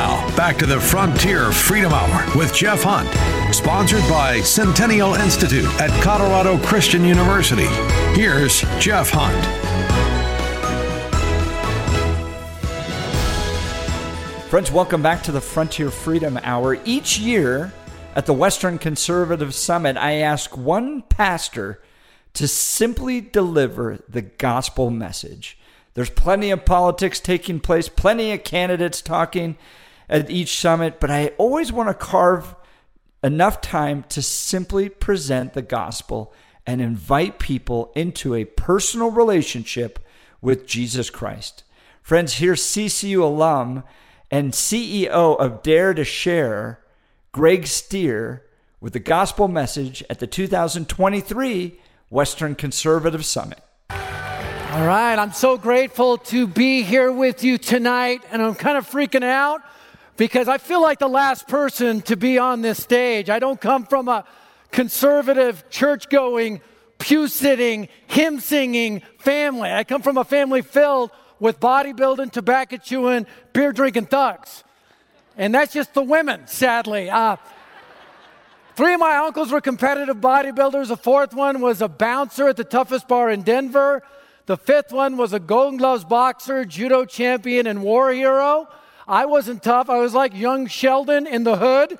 Now, back to the Frontier Freedom Hour with Jeff Hunt, sponsored by Centennial Institute at Colorado Christian University. Here's Jeff Hunt. Friends, welcome back to the Frontier Freedom Hour. Each year at the Western Conservative Summit, I ask one pastor to simply deliver the gospel message. There's plenty of politics taking place, plenty of candidates talking at each summit, but I always want to carve enough time to simply present the gospel and invite people into a personal relationship with Jesus Christ. Friends, here's CCU alum and CEO of Dare 2 Share, Greg Stier, with the gospel message at the 2023 Western Conservative Summit. All right, I'm so grateful to be here with you tonight, and I'm kind of freaking out because I feel like the last person to be on this stage. I don't come from a conservative, church going, pew sitting, hymn singing family. I come from a family filled with bodybuilding, tobacco chewing, beer drinking thugs. And that's just the women, sadly. Uh, three of my uncles were competitive bodybuilders. The fourth one was a bouncer at the toughest bar in Denver. The fifth one was a Golden Gloves boxer, judo champion, and war hero. I wasn't tough. I was like young Sheldon in the hood.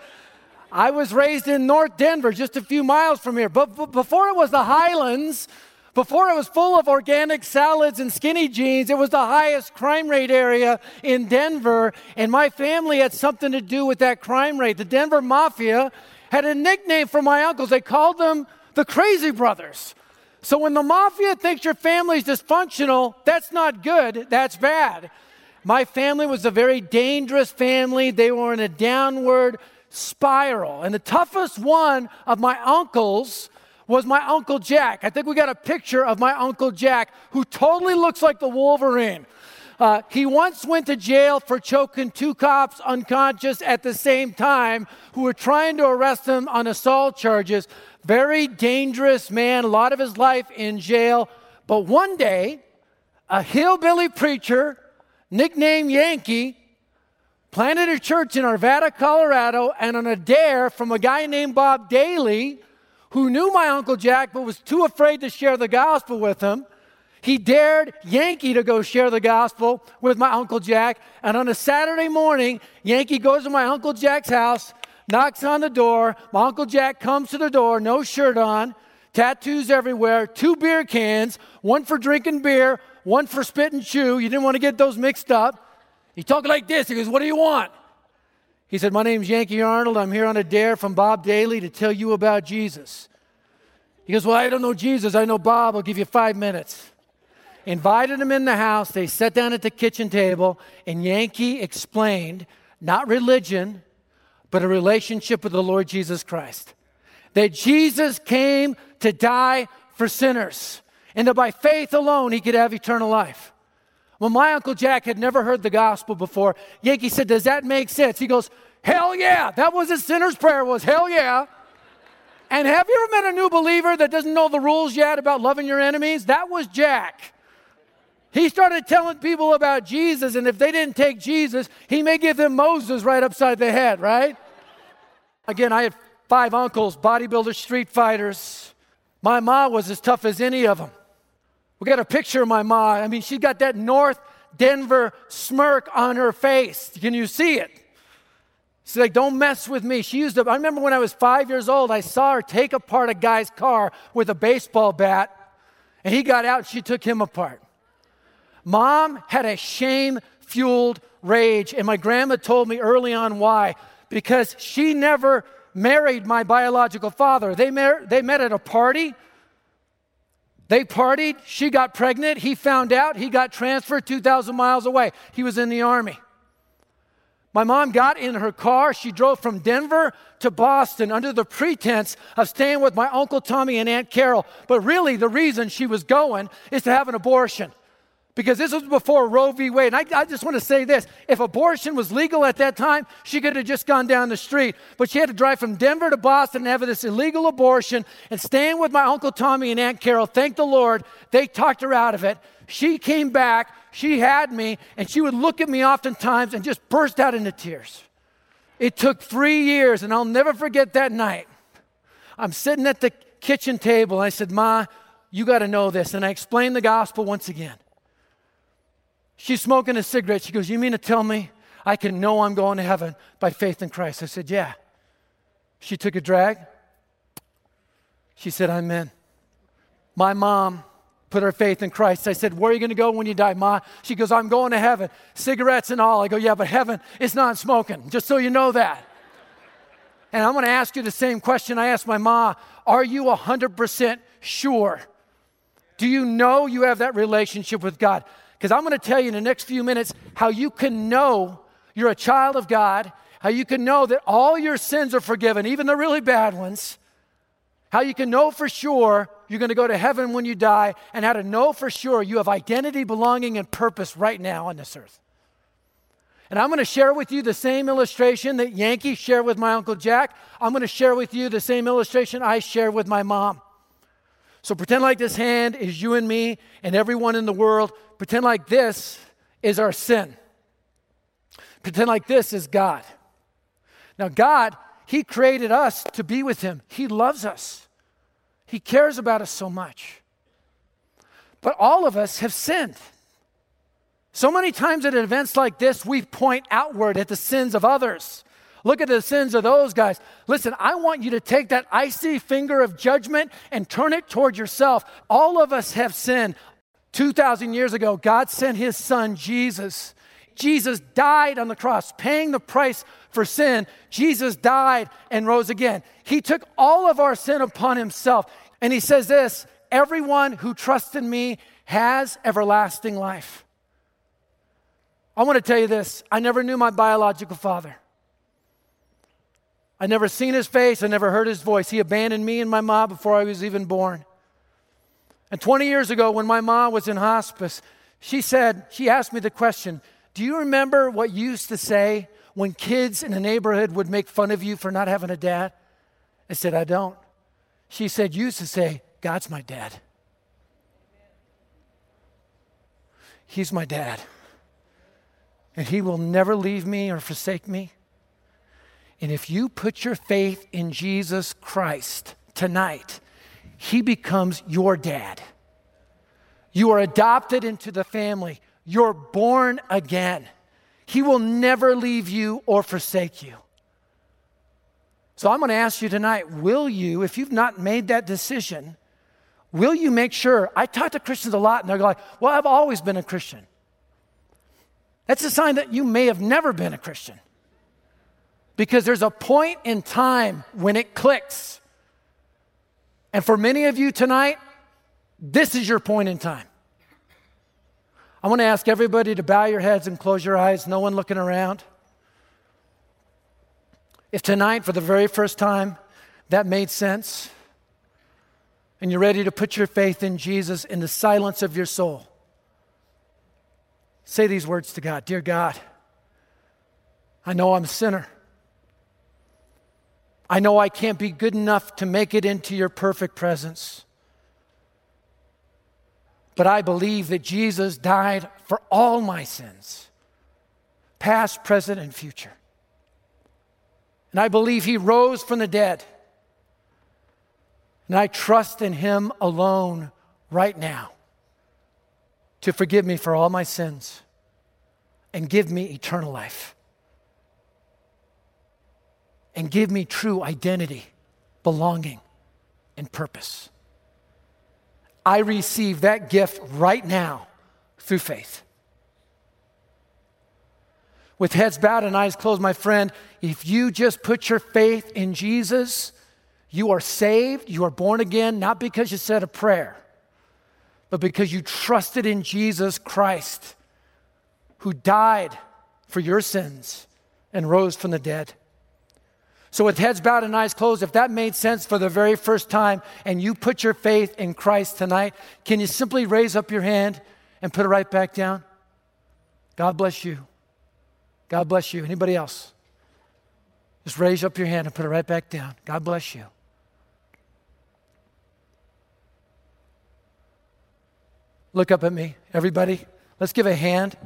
I was raised in North Denver, just a few miles from here. But, before it was the Highlands, before it was full of organic salads and skinny jeans, it was the highest crime rate area in Denver. And my family had something to do with that crime rate. The Denver Mafia had a nickname for my uncles. They called them the Crazy Brothers. So when the mafia thinks your family's dysfunctional, that's not good, that's bad. My family was a very dangerous family. They were in a downward spiral. And the toughest one of my uncles was my Uncle Jack. I think we got a picture of my Uncle Jack, who totally looks like the Wolverine. Uh, he once went to jail for choking two cops unconscious at the same time who were trying to arrest him on assault charges. Very dangerous man, a lot of his life in jail. But one day, a hillbilly preacher, nicknamed Yankee, planted a church in Arvada, Colorado, and on a dare from a guy named Bob Daly, who knew my Uncle Jack but was too afraid to share the gospel with him. He dared Yankee to go share the gospel with my Uncle Jack. And on a Saturday morning, Yankee goes to my Uncle Jack's house, knocks on the door. My Uncle Jack comes to the door, no shirt on, tattoos everywhere, two beer cans, one for drinking beer, one for spit and chew. You didn't want to get those mixed up. He talked like this. He goes, What do you want? He said, My name's Yankee Arnold. I'm here on a dare from Bob Daly to tell you about Jesus. He goes, Well, I don't know Jesus. I know Bob. I'll give you five minutes invited him in the house. They sat down at the kitchen table, and Yankee explained not religion, but a relationship with the Lord Jesus Christ. That Jesus came to die for sinners, and that by faith alone he could have eternal life. Well, my Uncle Jack had never heard the gospel before. Yankee said, Does that make sense? He goes, Hell yeah. That was a sinner's prayer, was hell yeah. And have you ever met a new believer that doesn't know the rules yet about loving your enemies? That was Jack. He started telling people about Jesus, and if they didn't take Jesus, he may give them Moses right upside the head, right? Again, I had five uncles, bodybuilders, street fighters. My mom was as tough as any of them. We got a picture of my mom. I mean, she got that North Denver smirk on her face. Can you see it? She's like, don't mess with me. She used to, I remember when I was five years old, I saw her take apart a guy's car with a baseball bat, and he got out and she took him apart. Mom had a shame fueled rage, and my grandma told me early on why. Because she never married my biological father. They, mar- they met at a party. They partied. She got pregnant. He found out. He got transferred 2,000 miles away. He was in the army. My mom got in her car. She drove from Denver to Boston under the pretense of staying with my Uncle Tommy and Aunt Carol. But really, the reason she was going is to have an abortion because this was before Roe v. Wade. And I, I, just want to say this if abortion was legal at that time, she could have just gone down the street. But she had to drive from Denver to Boston and have this illegal abortion and staying with my Uncle Tommy and Aunt Carol. Thank the Lord, they talked her out of it. She came back she had me, and she would look at me oftentimes and just burst out into tears. It took three years, and I'll never forget that night. I'm sitting at the kitchen table, and I said, Ma, you got to know this. And I explained the gospel once again. She's smoking a cigarette. She goes, You mean to tell me I can know I'm going to heaven by faith in Christ? I said, Yeah. She took a drag. She said, I'm in. My mom put her faith in Christ. I said, Where are you going to go when you die, Ma? She goes, I'm going to heaven, cigarettes and all. I go, Yeah, but heaven is not smoking, just so you know that. And I'm going to ask you the same question I asked my ma Are you 100% sure? Do you know you have that relationship with God? Because I'm going to tell you in the next few minutes how you can know you're a child of God, how you can know that all your sins are forgiven, even the really bad ones, how you can know for sure you're going to go to heaven when you die, and how to know for sure you have identity, belonging, and purpose right now on this earth. And I'm going to share with you the same illustration that Yankee shared with my Uncle Jack. I'm going to share with you the same illustration I shared with my mom. So pretend like this hand is you and me and everyone in the world. Pretend like this is our sin. Pretend like this is God. Now, God, He created us to be with Him, He loves us, He cares about us so much. But all of us have sinned. So many times at events like this, we point outward at the sins of others. Look at the sins of those guys. Listen, I want you to take that icy finger of judgment and turn it toward yourself. All of us have sinned. 2,000 years ago, God sent his son, Jesus. Jesus died on the cross, paying the price for sin. Jesus died and rose again. He took all of our sin upon himself. And he says this everyone who trusts in me has everlasting life. I want to tell you this I never knew my biological father. I never seen his face, I never heard his voice. He abandoned me and my mom before I was even born. And 20 years ago, when my mom was in hospice, she said, she asked me the question Do you remember what you used to say when kids in the neighborhood would make fun of you for not having a dad? I said, I don't. She said, You used to say, God's my dad. He's my dad and He will never leave me or forsake me. And if you put your faith in Jesus Christ tonight, He becomes your dad. You are adopted into the family, you're born again. He will never leave you or forsake you. So I'm going to ask you tonight will you, if you've not made that decision, will you make sure? I talk to Christians a lot and they're like, well, I've always been a Christian. That's a sign that you may have never been a Christian. Because there's a point in time when it clicks. And for many of you tonight, this is your point in time. I want to ask everybody to bow your heads and close your eyes, no one looking around. If tonight, for the very first time, that made sense, and you're ready to put your faith in Jesus in the silence of your soul, Say these words to God Dear God, I know I'm a sinner. I know I can't be good enough to make it into your perfect presence. But I believe that Jesus died for all my sins, past, present, and future. And I believe he rose from the dead. And I trust in him alone right now to forgive me for all my sins and give me eternal life and give me true identity, belonging, and purpose. I receive that gift right now through faith. With heads bowed and eyes closed, my friend, if you just put your faith in Jesus, you are saved, you are born again, not because you said a prayer but because you trusted in Jesus Christ, who died for your sins and rose from the dead. So, with heads bowed and eyes closed, if that made sense for the very first time and you put your faith in Christ tonight, can you simply raise up your hand and put it right back down? God bless you. God bless you. Anybody else? Just raise up your hand and put it right back down. God bless you. Look up at me. Everybody, Let's give a hand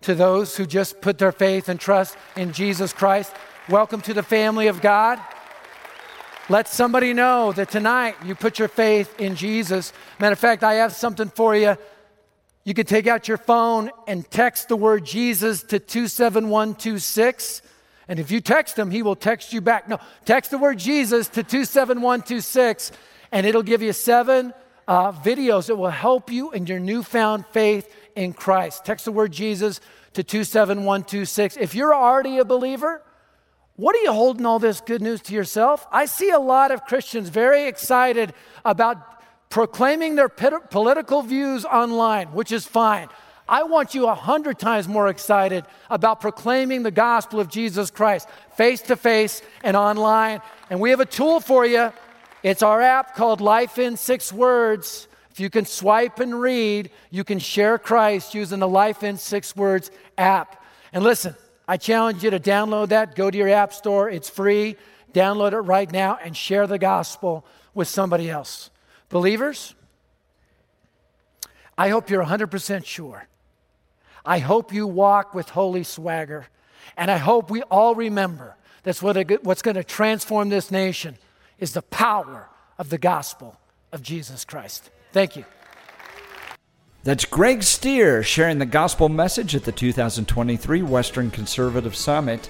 to those who just put their faith and trust in Jesus Christ. Welcome to the family of God. Let somebody know that tonight you put your faith in Jesus. Matter of fact, I have something for you. You can take out your phone and text the word Jesus to 27126. And if you text him, he will text you back. No, text the word Jesus to 27126, and it'll give you seven uh, videos that will help you in your newfound faith in Christ. Text the word Jesus to 27126. If you're already a believer, what are you holding all this good news to yourself? I see a lot of Christians very excited about proclaiming their political views online, which is fine. I want you a hundred times more excited about proclaiming the gospel of Jesus Christ face to face and online. And we have a tool for you. It's our app called Life in Six Words. If you can swipe and read, you can share Christ using the Life in Six Words app. And listen, I challenge you to download that. Go to your app store, it's free. Download it right now and share the gospel with somebody else. Believers, I hope you're 100% sure. I hope you walk with holy swagger. And I hope we all remember that's what what's going to transform this nation is the power of the gospel of Jesus Christ. Thank you. That's Greg Stier sharing the gospel message at the 2023 Western Conservative Summit.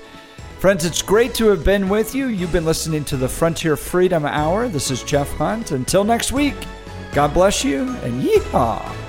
Friends, it's great to have been with you. You've been listening to the Frontier Freedom Hour. This is Jeff Hunt. Until next week, God bless you and yeehaw.